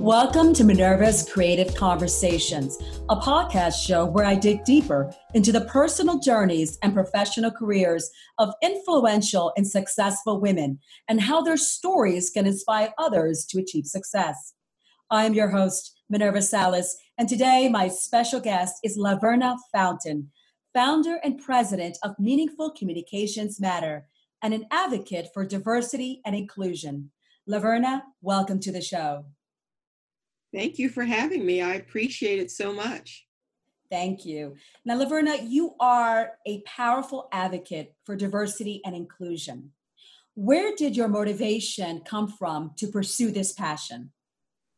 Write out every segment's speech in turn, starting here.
Welcome to Minerva's Creative Conversations, a podcast show where I dig deeper into the personal journeys and professional careers of influential and successful women and how their stories can inspire others to achieve success. I am your host, Minerva Salas, and today my special guest is Laverna Fountain, founder and president of Meaningful Communications Matter and an advocate for diversity and inclusion. Laverna, welcome to the show. Thank you for having me. I appreciate it so much. Thank you. Now, Laverna, you are a powerful advocate for diversity and inclusion. Where did your motivation come from to pursue this passion?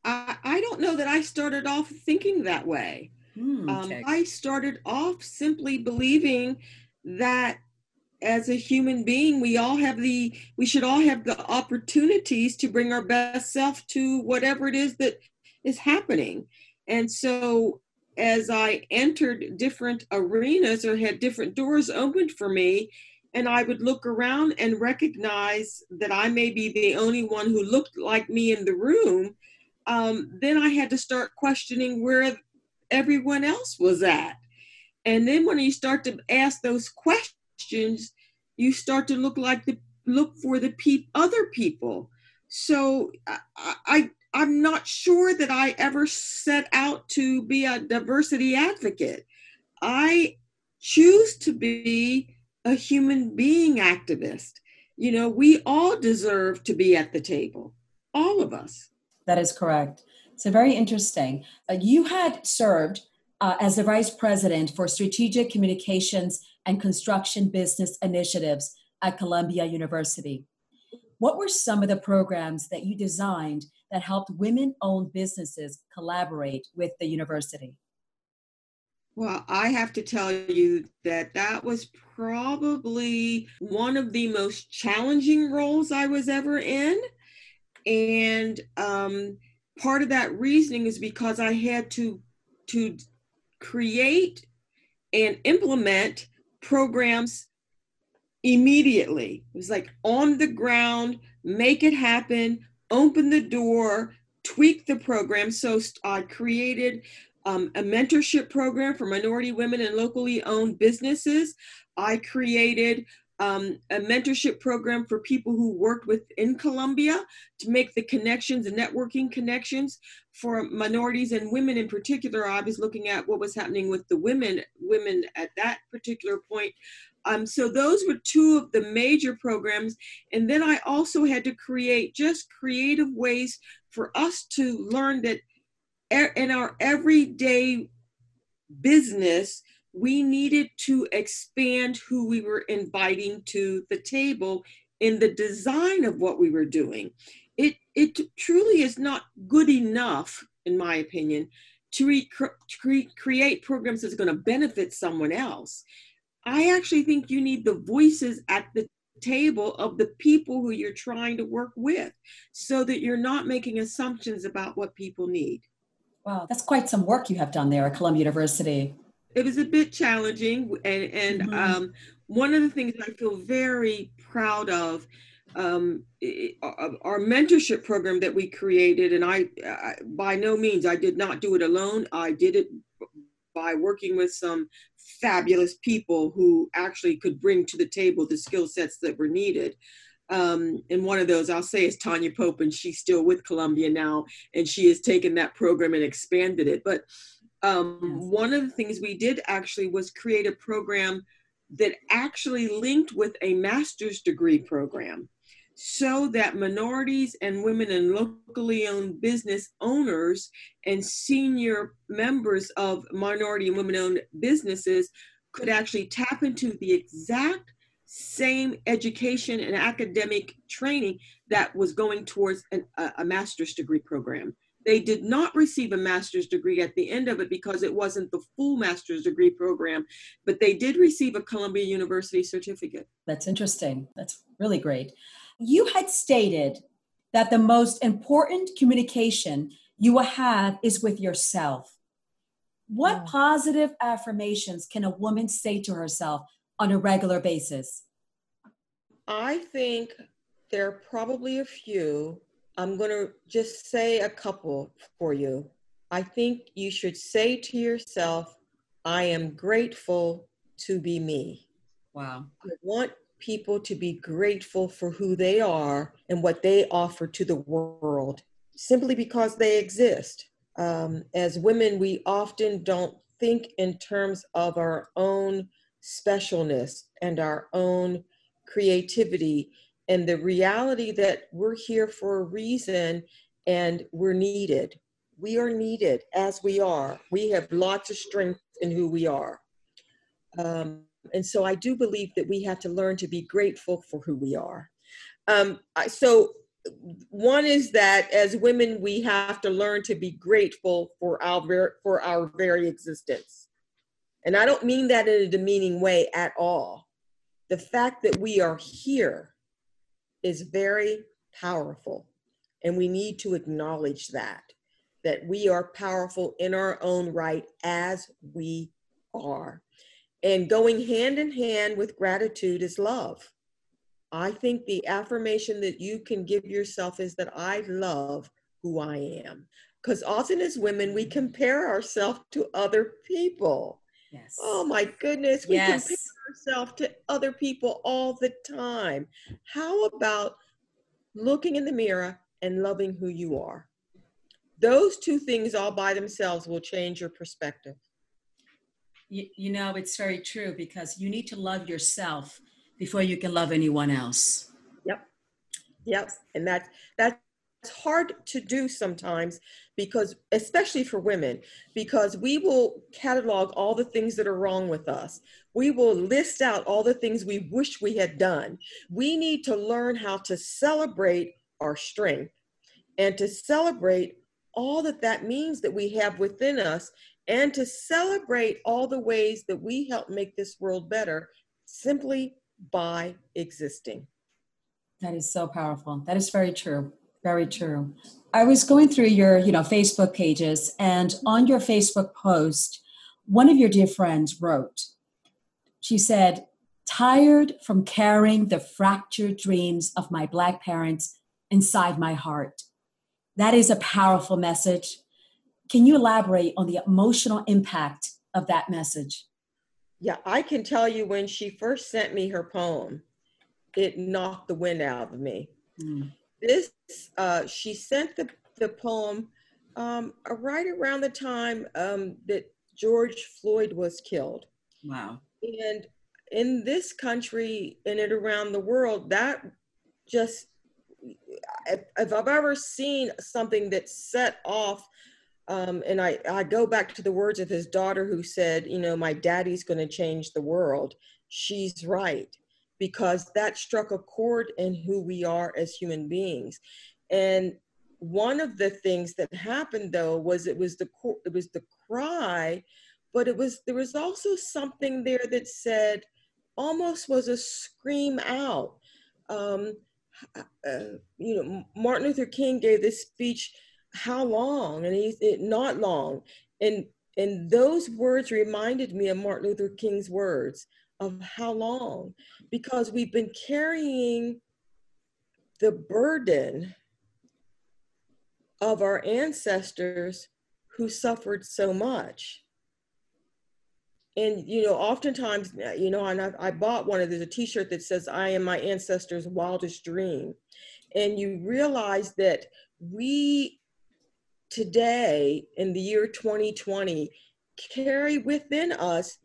I, I don't know that I started off thinking that way. Hmm, um, I started off simply believing that as a human being we all have the we should all have the opportunities to bring our best self to whatever it is that is happening and so as i entered different arenas or had different doors opened for me and i would look around and recognize that i may be the only one who looked like me in the room um, then i had to start questioning where everyone else was at and then when you start to ask those questions you start to look like the look for the pe- other people. So I, I I'm not sure that I ever set out to be a diversity advocate. I choose to be a human being activist. You know, we all deserve to be at the table, all of us. That is correct. So, very interesting. Uh, you had served uh, as the vice president for strategic communications and construction business initiatives at Columbia University. What were some of the programs that you designed that helped women owned businesses collaborate with the university? Well, I have to tell you that that was probably one of the most challenging roles I was ever in. And um, part of that reasoning is because I had to, to create and implement programs immediately. It was like on the ground, make it happen, open the door, tweak the program. So I created um, a mentorship program for minority women and locally owned businesses. I created um, a mentorship program for people who worked within Columbia to make the connections and networking connections for minorities and women in particular. I was looking at what was happening with the women women at that particular point. Um, so those were two of the major programs. And then I also had to create just creative ways for us to learn that in our everyday business, we needed to expand who we were inviting to the table in the design of what we were doing. It, it truly is not good enough, in my opinion, to re- cre- create programs that's going to benefit someone else. I actually think you need the voices at the table of the people who you're trying to work with so that you're not making assumptions about what people need. Wow, that's quite some work you have done there at Columbia University it was a bit challenging and and mm-hmm. um, one of the things i feel very proud of um, our mentorship program that we created and I, I by no means i did not do it alone i did it by working with some fabulous people who actually could bring to the table the skill sets that were needed. Um, and one of those I'll say is Tanya Pope, and she's still with Columbia now, and she has taken that program and expanded it. But um, one of the things we did actually was create a program that actually linked with a master's degree program so that minorities and women and locally owned business owners and senior members of minority and women owned businesses could actually tap into the exact same education and academic training that was going towards an, a, a master's degree program. They did not receive a master's degree at the end of it because it wasn't the full master's degree program, but they did receive a Columbia University certificate. That's interesting. That's really great. You had stated that the most important communication you will have is with yourself. What yeah. positive affirmations can a woman say to herself on a regular basis? I think there are probably a few I'm going to just say a couple for you. I think you should say to yourself, I am grateful to be me. Wow. I want people to be grateful for who they are and what they offer to the world simply because they exist. Um, as women, we often don't think in terms of our own specialness and our own creativity and the reality that we're here for a reason and we're needed. We are needed as we are. We have lots of strength in who we are. Um, and so I do believe that we have to learn to be grateful for who we are. Um, so one is that as women, we have to learn to be grateful for our for our very existence. And I don't mean that in a demeaning way at all. The fact that we are here is very powerful. And we need to acknowledge that, that we are powerful in our own right as we are. And going hand in hand with gratitude is love. I think the affirmation that you can give yourself is that I love who I am. Because often as women, we compare ourselves to other people. Yes. Oh my goodness, we yes. compare ourselves to other people all the time. How about looking in the mirror and loving who you are? Those two things all by themselves will change your perspective. You, you know, it's very true because you need to love yourself before you can love anyone else. Yep. Yep. And that that's hard to do sometimes because especially for women because we will catalog all the things that are wrong with us we will list out all the things we wish we had done we need to learn how to celebrate our strength and to celebrate all that that means that we have within us and to celebrate all the ways that we help make this world better simply by existing that is so powerful that is very true very true I was going through your, you know, Facebook pages, and on your Facebook post, one of your dear friends wrote, she said, tired from carrying the fractured dreams of my Black parents inside my heart. That is a powerful message. Can you elaborate on the emotional impact of that message? Yeah, I can tell you when she first sent me her poem, it knocked the wind out of me. Mm this uh, she sent the, the poem um, right around the time um, that George Floyd was killed. Wow. And in this country and it around the world, that just if, if I've ever seen something that set off um, and I, I go back to the words of his daughter who said, you know, my daddy's going to change the world. She's right because that struck a chord in who we are as human beings. And one of the things that happened though was it was the it was the cry, but it was there was also something there that said almost was a scream out. Um, uh, you know, Martin Luther King gave this speech, "How long?" and he's it, not long, and and those words reminded me of Martin Luther King's words of how long? Because we've been carrying the burden of our ancestors who suffered so much. And, you know, oftentimes, you know, and I, I bought one of there's a t shirt that says, I am my ancestors' wildest dream. And you realize that we today, in the year 2020, carry within us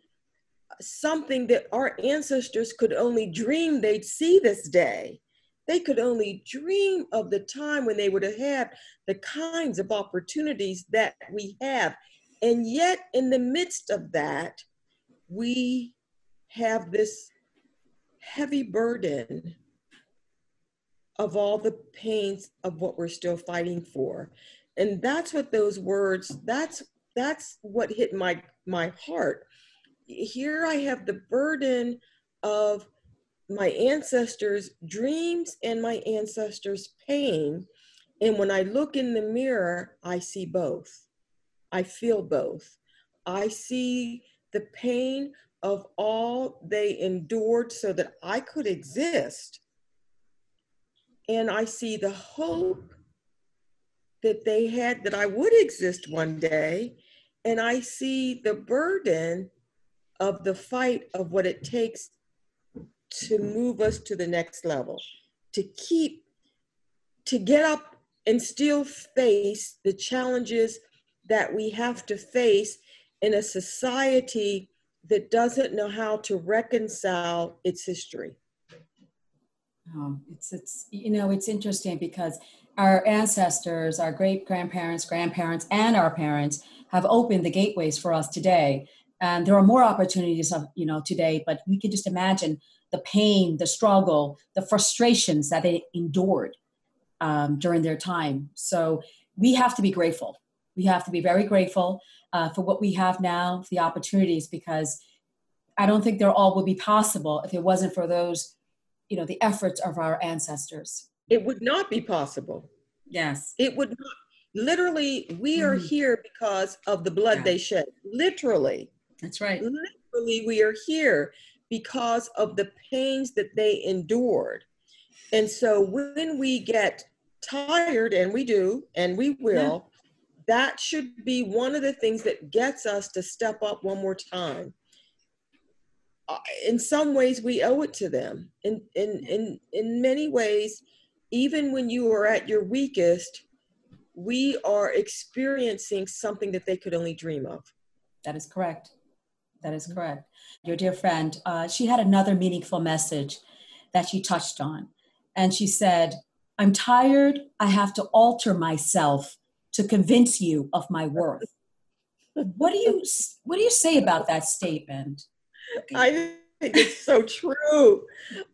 something that our ancestors could only dream they'd see this day. They could only dream of the time when they would have had the kinds of opportunities that we have. And yet, in the midst of that, we have this heavy burden of all the pains of what we're still fighting for. And that's what those words, that's that's what hit my my heart here I have the burden of my ancestors' dreams and my ancestors' pain. And when I look in the mirror, I see both. I feel both. I see the pain of all they endured so that I could exist. And I see the hope that they had that I would exist one day. And I see the burden of the fight of what it takes to move us to the next level, to keep, to get up and still face the challenges that we have to face in a society that doesn't know how to reconcile its history. Oh, it's it's you know it's interesting because our ancestors, our great grandparents, grandparents, and our parents have opened the gateways for us today. And there are more opportunities of you know today, but we can just imagine the pain, the struggle, the frustrations that they endured um, during their time. So we have to be grateful. We have to be very grateful uh, for what we have now, the opportunities, because I don't think they're all would be possible if it wasn't for those, you know, the efforts of our ancestors. It would not be possible. Yes. It would not. Literally, we are mm. here because of the blood yeah. they shed. Literally. That's right. Literally, we are here because of the pains that they endured. And so when we get tired, and we do, and we will, yeah. that should be one of the things that gets us to step up one more time. Uh, in some ways, we owe it to them. In, in, in, in many ways, even when you are at your weakest, we are experiencing something that they could only dream of. That is correct. That is correct. Your dear friend, uh, she had another meaningful message that she touched on. And she said, I'm tired. I have to alter myself to convince you of my worth. What do you what do you say about that statement? I think it's so true.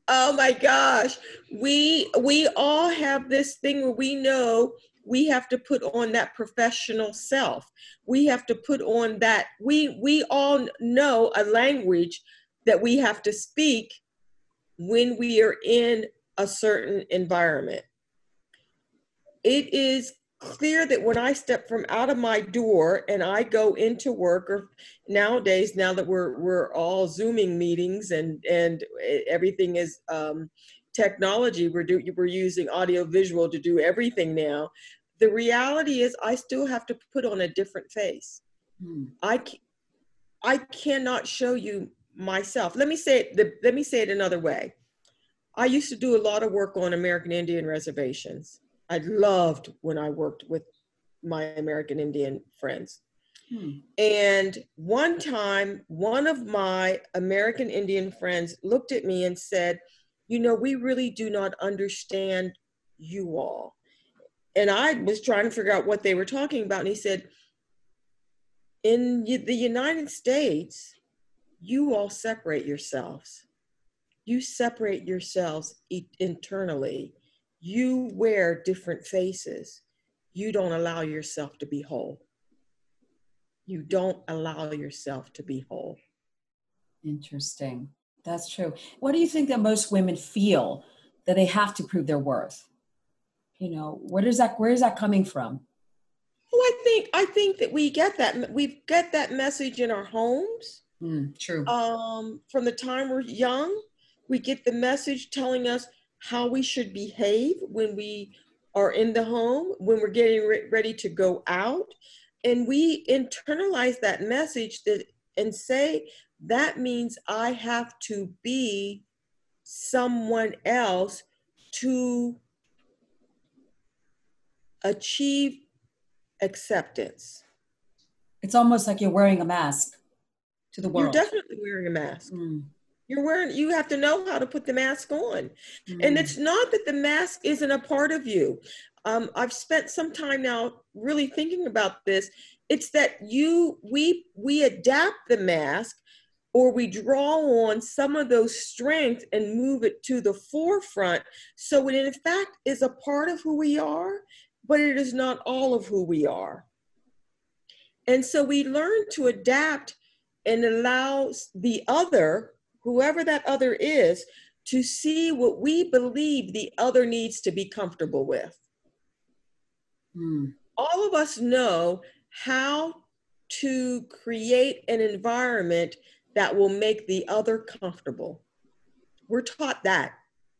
Oh my gosh. We we all have this thing where we know we have to put on that professional self we have to put on that we we all know a language that we have to speak when we are in a certain environment it is clear that when i step from out of my door and i go into work or nowadays now that we're we're all zooming meetings and and everything is um, technology we're do, we're using audio visual to do everything now the reality is i still have to put on a different face. Hmm. i i cannot show you myself. Let me say it the, let me say it another way. I used to do a lot of work on american indian reservations i loved when i worked with my american indian friends hmm. and one time one of my american indian friends looked at me and said you know we really do not understand you all and I was trying to figure out what they were talking about. And he said, In the United States, you all separate yourselves. You separate yourselves internally. You wear different faces. You don't allow yourself to be whole. You don't allow yourself to be whole. Interesting. That's true. What do you think that most women feel that they have to prove their worth? you know where does that where is that coming from well i think i think that we get that we get that message in our homes mm, true um, from the time we're young we get the message telling us how we should behave when we are in the home when we're getting re- ready to go out and we internalize that message that and say that means i have to be someone else to achieve acceptance. It's almost like you're wearing a mask to the world. You're definitely wearing a mask. Mm. You're wearing, you have to know how to put the mask on. Mm. And it's not that the mask isn't a part of you. Um, I've spent some time now really thinking about this. It's that you, we, we adapt the mask or we draw on some of those strengths and move it to the forefront so it in fact is a part of who we are but it is not all of who we are. And so we learn to adapt and allow the other, whoever that other is, to see what we believe the other needs to be comfortable with. Hmm. All of us know how to create an environment that will make the other comfortable. We're taught that.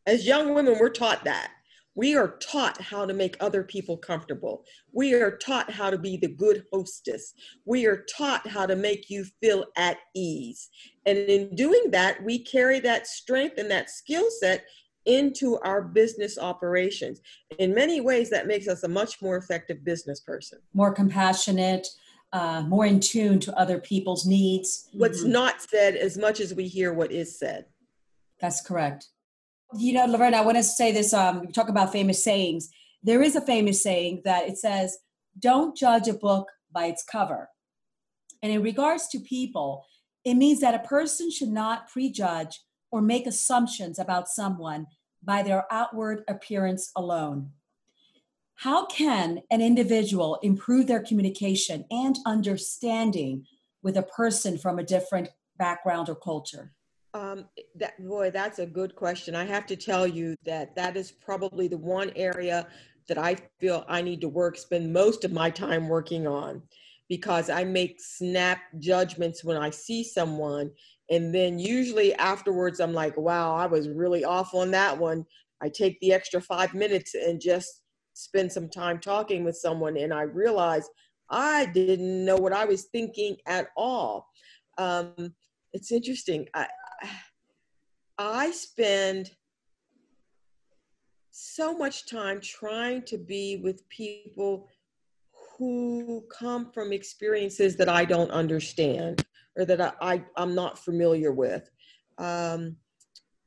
As young women, we're taught that. We are taught how to make other people comfortable. We are taught how to be the good hostess. We are taught how to make you feel at ease. And in doing that, we carry that strength and that skill set into our business operations. In many ways, that makes us a much more effective business person. More compassionate, uh, more in tune to other people's needs. What's mm-hmm. not said as much as we hear what is said. That's correct. You know, Laverne, I want to say this. Um, talk about famous sayings. There is a famous saying that it says, "Don't judge a book by its cover." And in regards to people, it means that a person should not prejudge or make assumptions about someone by their outward appearance alone. How can an individual improve their communication and understanding with a person from a different background or culture? Um, that boy, that's a good question. I have to tell you that that is probably the one area that I feel I need to work, spend most of my time working on, because I make snap judgments when I see someone, and then usually afterwards I'm like, wow, I was really off on that one. I take the extra five minutes and just spend some time talking with someone and I realize I didn't know what I was thinking at all. Um, it's interesting. I, I spend so much time trying to be with people who come from experiences that I don't understand or that I, I, am not familiar with. Um,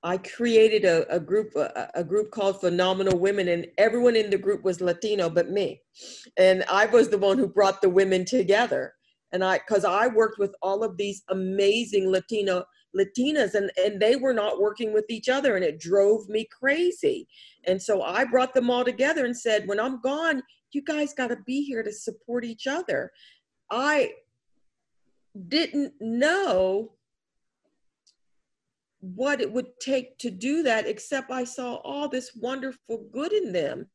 I created a, a group a, a, group called Phenomenal Women, and everyone in the group was Latino but me, and I was the one who brought the women together. And I, because I worked with all of these amazing Latino Latinas, and and they were not working with each other, and it drove me crazy. And so I brought them all together and said, when I'm gone, you guys got to be here to support each other. I didn't know what it would take to do that except i saw all this wonderful good in them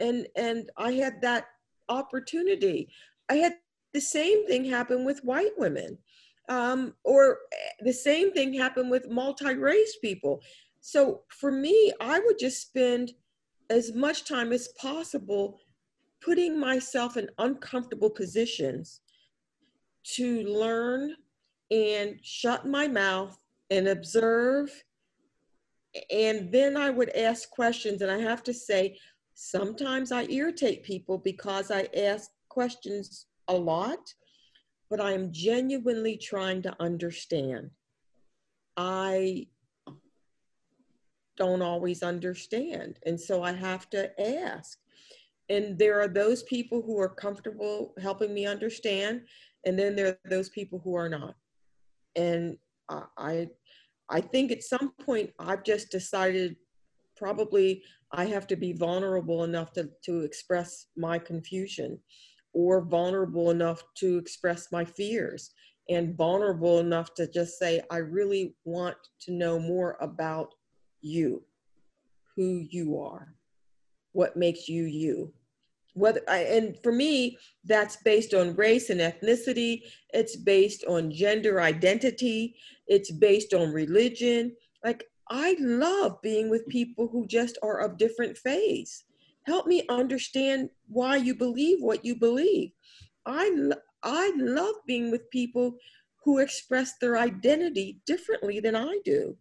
and and i had that opportunity i had the same thing happen with white women um, or eh, the same thing happened with multi-race people so for me i would just spend as much time as possible putting myself in uncomfortable positions to learn and shut my mouth and observe. And then I would ask questions. And I have to say, sometimes I irritate people because I ask questions a lot, but I am genuinely trying to understand. I don't always understand. And so I have to ask. And there are those people who are comfortable helping me understand, and then there are those people who are not. And I, I think at some point I've just decided probably I have to be vulnerable enough to, to express my confusion or vulnerable enough to express my fears and vulnerable enough to just say, I really want to know more about you, who you are, what makes you you. Whether I, and for me that's based on race and ethnicity. It's based on gender identity. It's based on religion. Like i love being with people who just are of different faiths help me understand why you believe what you believe i i love being with people who express their identity differently than i do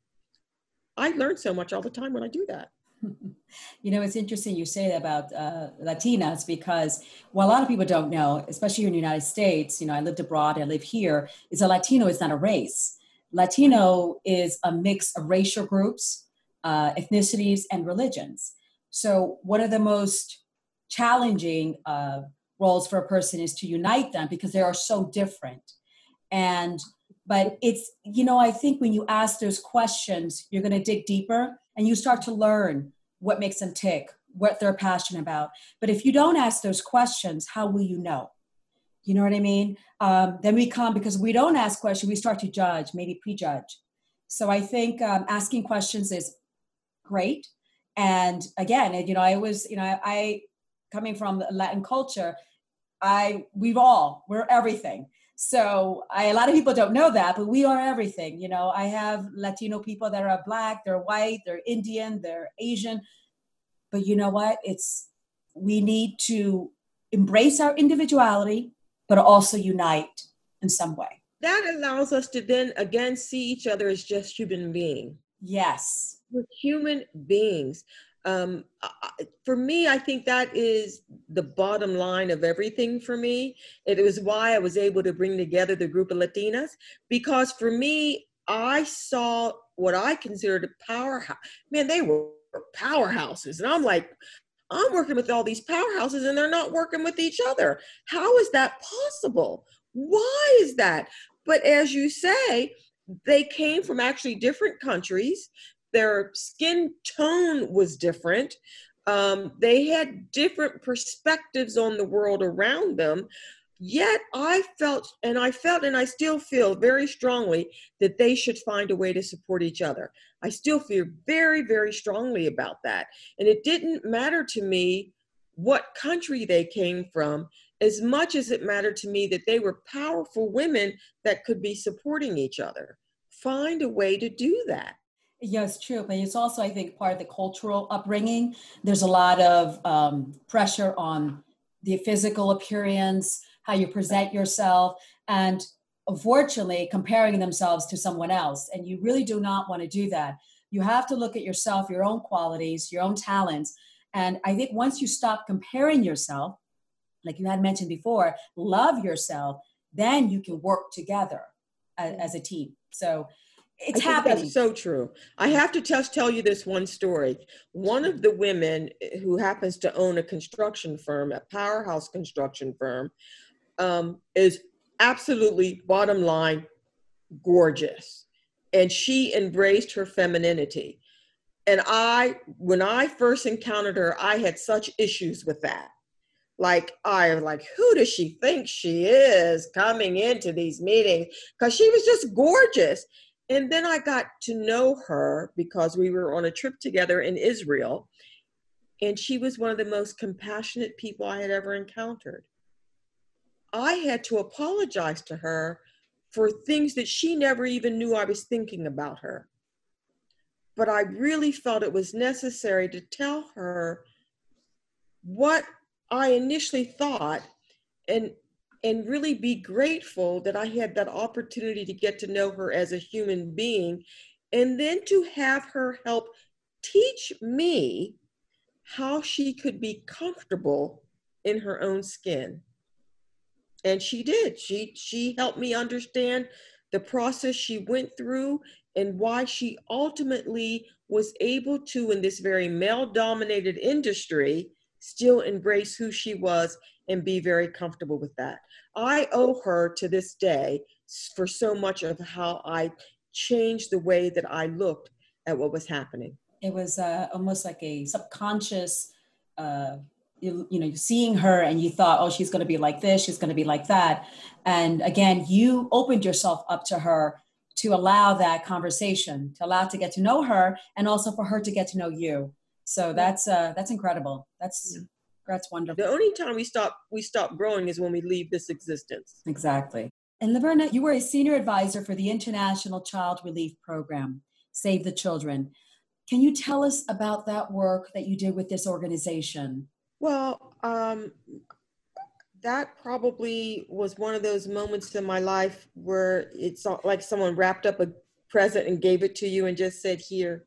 i learn so much all the time when i do that you know, it's interesting you say about uh, Latinas because what a lot of people don't know, especially here in the United States, you know, I lived abroad, I live here, is a Latino is not a race. Latino is a mix of racial groups, uh, ethnicities, and religions. So, one of the most challenging uh, roles for a person is to unite them because they are so different. And but it's you know i think when you ask those questions you're going to dig deeper and you start to learn what makes them tick what they're passionate about. But if you don't ask those questions how will you know? You know what i mean? Um, then we come because we don't ask questions we start to judge maybe prejudge. So i think um, asking questions is great and again you know i was you know I, coming from latin culture i we've all we're everything so I, a lot of people don't know that, but we are everything. You know, I have Latino people that are black, they're white, they're Indian, they're Asian. but you know what? It's we need to embrace our individuality, but also unite in some way. That allows us to then again see each other as just human being Yes. We're human beings. Um, for me, I think that is the bottom line of everything for me. It was why I was able to bring together the group of Latinas because for me, I saw what I considered a powerhouse. Man, they were powerhouses. And I'm like, I'm working with all these powerhouses and they're not working with each other. How is that possible? Why is that? But as you say, they came from actually different countries. Their skin tone was different. Um, they had different perspectives on the world around them. Yet I felt, and I felt, and I still feel very strongly that they should find a way to support each other. I still feel very, very strongly about that. And it didn't matter to me what country they came from as much as it mattered to me that they were powerful women that could be supporting each other. Find a way to do that. Yes, true. But it's also, I think, part of the cultural upbringing. There's a lot of um, pressure on the physical appearance, how you present yourself, and unfortunately comparing themselves to someone else. And you really do not want to do that. You have to look at yourself, your own qualities, your own talents. And I think once you stop comparing yourself, like you had mentioned before, love yourself, then you can work together as, as a team. So it's happening. That's so true. I have to just tell you this one story. One of the women who happens to own a construction firm, a powerhouse construction firm, um, is absolutely bottom line gorgeous. And she embraced her femininity. And I, when I first encountered her, I had such issues with that. Like, I was like, who does she think she is coming into these meetings? Because she was just gorgeous. And then I got to know her because we were on a trip together in Israel. And she was one of the most compassionate people I had ever encountered. I had to apologize to her for things that she never even knew I was thinking about her. But I really felt it was necessary to tell her what I initially thought and and really be grateful that I had that opportunity to get to know her as a human being and then to have her help teach me how she could be comfortable in her own skin. And she did. She she helped me understand the process she went through and why she ultimately was able to in this very male dominated industry still embrace who she was and be very comfortable with that. I owe her to this day for so much of how i changed the way that i looked at what was happening. It was uh, almost like a subconscious uh, you, you know seeing her and you thought oh she's going to be like this she's going to be like that. And again you opened yourself up to her to allow that conversation to allow to get to know her and also for her to get to know you so that's uh that's incredible. That's yeah. that's wonderful. The only time we stop we stop growing is when we leave this existence. Exactly. And laverna you were a senior advisor for the international child relief program save the children. Can you tell us about that work that you did with this organization? Well, um, that probably was one of those moments in my life where it's like someone wrapped up a present and gave it to you and just said, "Here,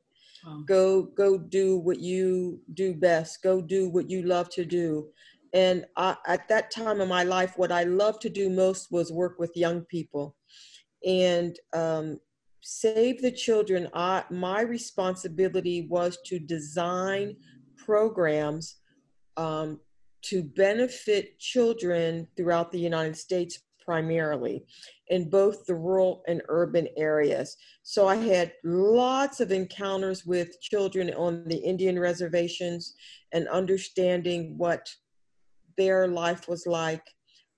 go, go, do what you do best. Go do what you love to do." And I, at that time in my life, what I loved to do most was work with young people, and um, save the children. I, my responsibility was to design programs um, to benefit children throughout the United States primarily in both the rural and urban areas. So I had lots of encounters with children on the Indian reservations and understanding what their life was like,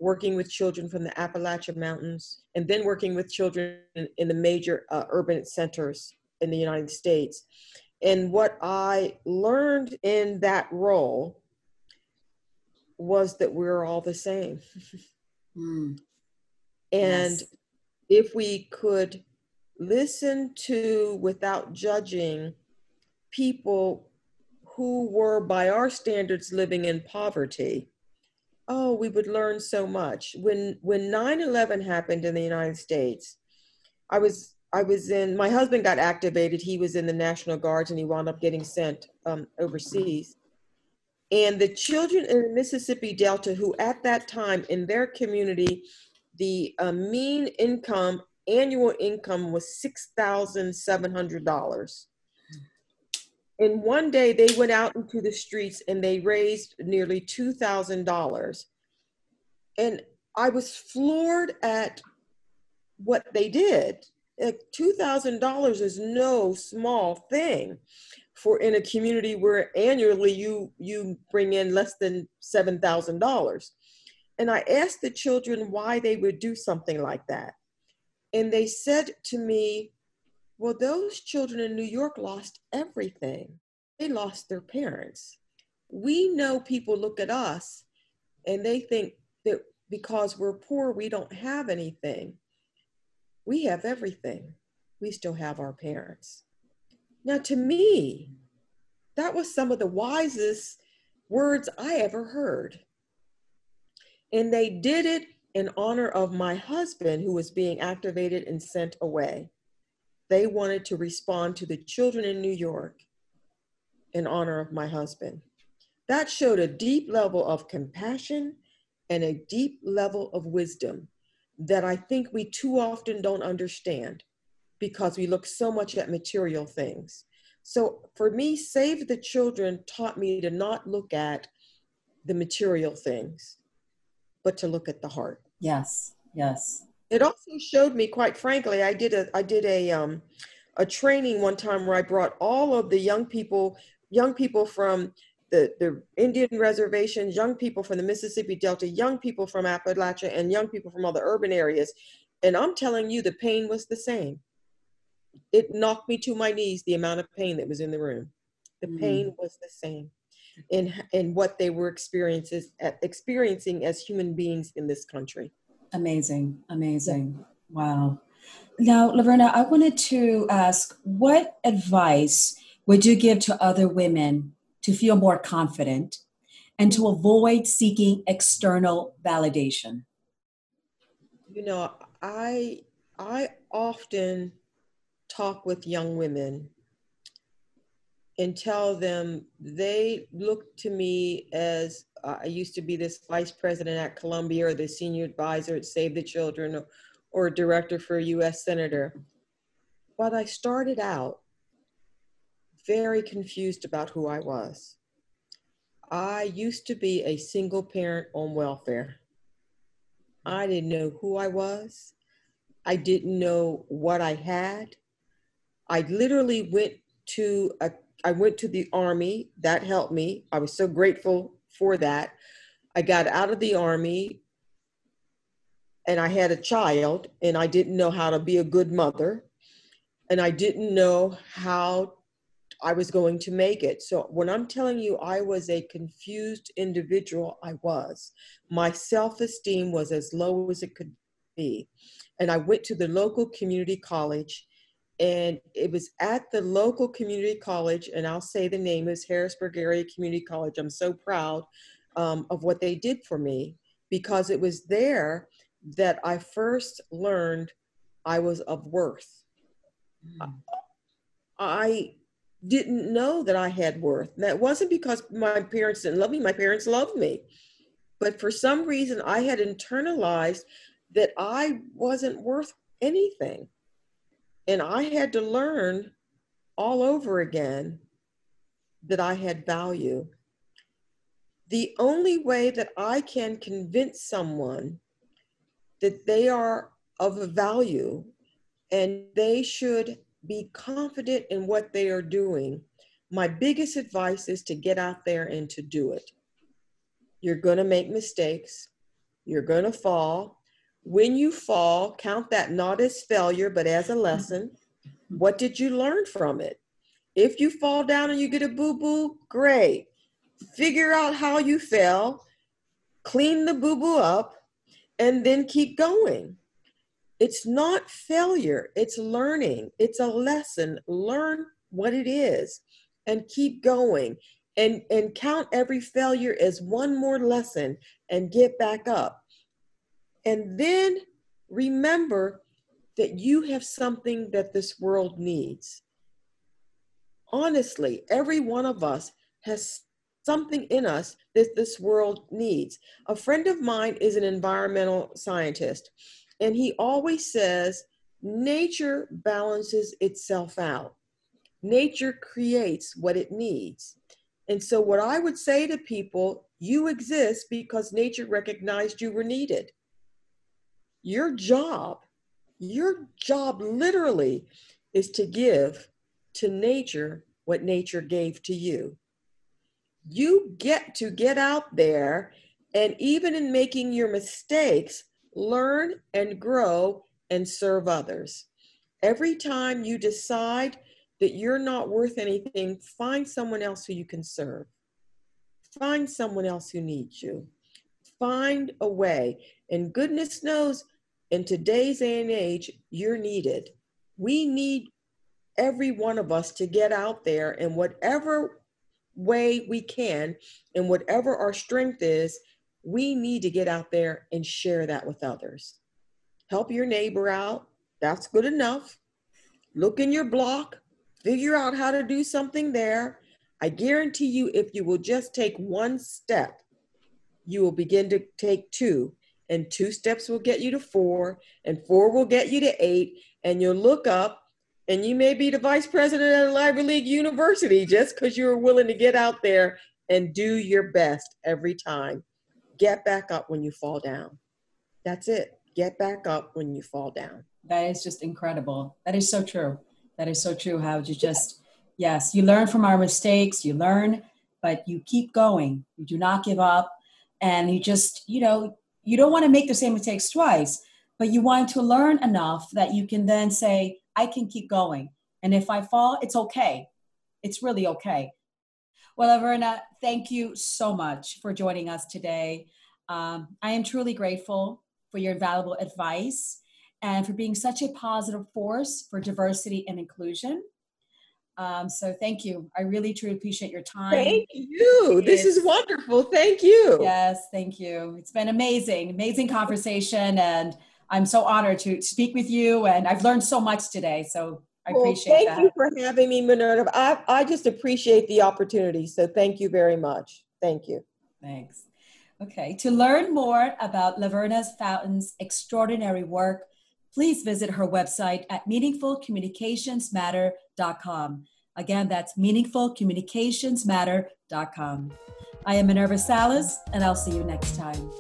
working with children from the Appalachian Mountains, and then working with children in, the major uh, urban centers in the United States. And what I learned in that role was that we're all the same. mm. And yes. if we could listen to, without judging, people who were, by our standards, living in poverty, oh, we would learn so much. When when 9/11 happened in the United States, I was I was in. My husband got activated. He was in the National Guards, and he wound up getting sent um, overseas. And the children in the Mississippi Delta, who at that time in their community, the uh, mean income annual income was six thousand seven hundred dollars. In one day, they went out into the streets and they raised nearly two thousand dollars. And I was floored at what they did. Like two thousand dollars is no small thing for in a community where annually you you bring in less than seven thousand dollars. And I asked the children why they would do something like that. And they said to me, Well, those children in New York lost everything. They lost their parents. We know people look at us and they think that because we're poor, we don't have anything. We have everything. We still have our parents. Now, to me, that was some of the wisest words I ever heard. And they did it in honor of my husband who was being activated and sent away. They wanted to respond to the children in New York in honor of my husband. That showed a deep level of compassion and a deep level of wisdom that I think we too often don't understand because we look so much at material things. So for me, Save the Children taught me to not look at the material things, but to look at the heart. Yes, yes. It also showed me, quite frankly, I did a I did a um a training one time where I brought all of the young people, young people from the, the Indian reservations, young people from the Mississippi Delta, young people from Appalachia, and young people from all the urban areas. And I'm telling you, the pain was the same. It knocked me to my knees, the amount of pain that was in the room. The mm. pain was the same in in what they were experiences uh, experiencing as human beings in this country. Amazing, amazing. Wow. Now, Laverna, I wanted to ask what advice would you give to other women to feel more confident and to avoid seeking external validation? You know, I I often talk with young women and tell them they look to me as uh, I used to be this vice president at Columbia or the senior advisor at Save the Children or, or director for a US senator. But I started out very confused about who I was. I used to be a single parent on welfare. I didn't know who I was. I didn't know what I had. I literally went to a I went to the army. That helped me. I was so grateful for that. I got out of the army and I had a child and I didn't know how to be a good mother and I didn't know how I was going to make it. So when I'm telling you I was a confused individual, I was. My self-esteem was as low as it could be. And I went to the local community college and it was at the local community college, and I'll say the name is Harrisburg Area Community College. I'm so proud um, of what they did for me because it was there that I first learned I was of worth. Mm. I didn't know that I had worth. That wasn't because my parents didn't love me, my parents loved me. But for some reason, I had internalized that I wasn't worth anything. And I had to learn all over again that I had value. The only way that I can convince someone that they are of value and they should be confident in what they are doing, my biggest advice is to get out there and to do it. You're going to make mistakes, you're going to fall, when you fall, count that not as failure, but as a lesson. What did you learn from it? If you fall down and you get a boo boo, great. Figure out how you fell, clean the boo boo up, and then keep going. It's not failure, it's learning. It's a lesson. Learn what it is and keep going. and and count every failure as one more lesson and get back up and then remember that you have something that this world needs. Honestly every one of us has something in us that this world needs. A friend of mine is an environmental scientist and he always says nature balances itself out. Nature creates what it needs. And so, what I would say to people, you exist because nature recognized you were needed. Your job, your job literally is to give to nature what nature gave to you. You get to get out there and even in making your mistakes, learn and grow and serve others. Every time you decide that you're not worth anything, find someone else who you can serve. Find someone else who needs you. Find a way. And goodness knows, in today's day and age, you're needed. We need every one of us to get out there in whatever way we can and whatever our strength is, we need to get out there and share that with others. Help your neighbor out. That's good enough. Look in your block figure out how to do something there. I guarantee you, if you will just take one step, you will begin to take two, and two steps will get you to four, and four will get you to eight, and you'll look up, and you may be the vice president of Ivy League University just because you are willing to get out there and do your best every time. Get back up when you fall down. That's it. Get back up when you fall down. That is just incredible. That is so true. That is so true. How you just, yes, you learn from our mistakes, you learn, but you keep going. You do not give up. And you just, you know, you don't want to make the same mistakes twice, but you want to learn enough that you can then say, I can keep going. And if I fall, it's okay. It's really okay. Well, Laverna, thank you so much for joining us today. Um, I am truly grateful for your valuable advice and for being such a positive force for diversity and inclusion. Um, so thank you. I really truly appreciate your time. Thank you. This is wonderful. Thank you. Yes, thank you. It's been amazing, amazing conversation, and I'm so honored to speak with you. And I've learned so much today. So I well, appreciate thank that. Thank you for having me, Minerva. I, I just appreciate the opportunity. So thank you very much. Thank you. Thanks. Okay. To learn more about Laverna Fountain's extraordinary work, please visit her website at meaningfulcommunicationsmatter.com. Again, that's meaningfulcommunicationsmatter.com. I am Minerva Salas, and I'll see you next time.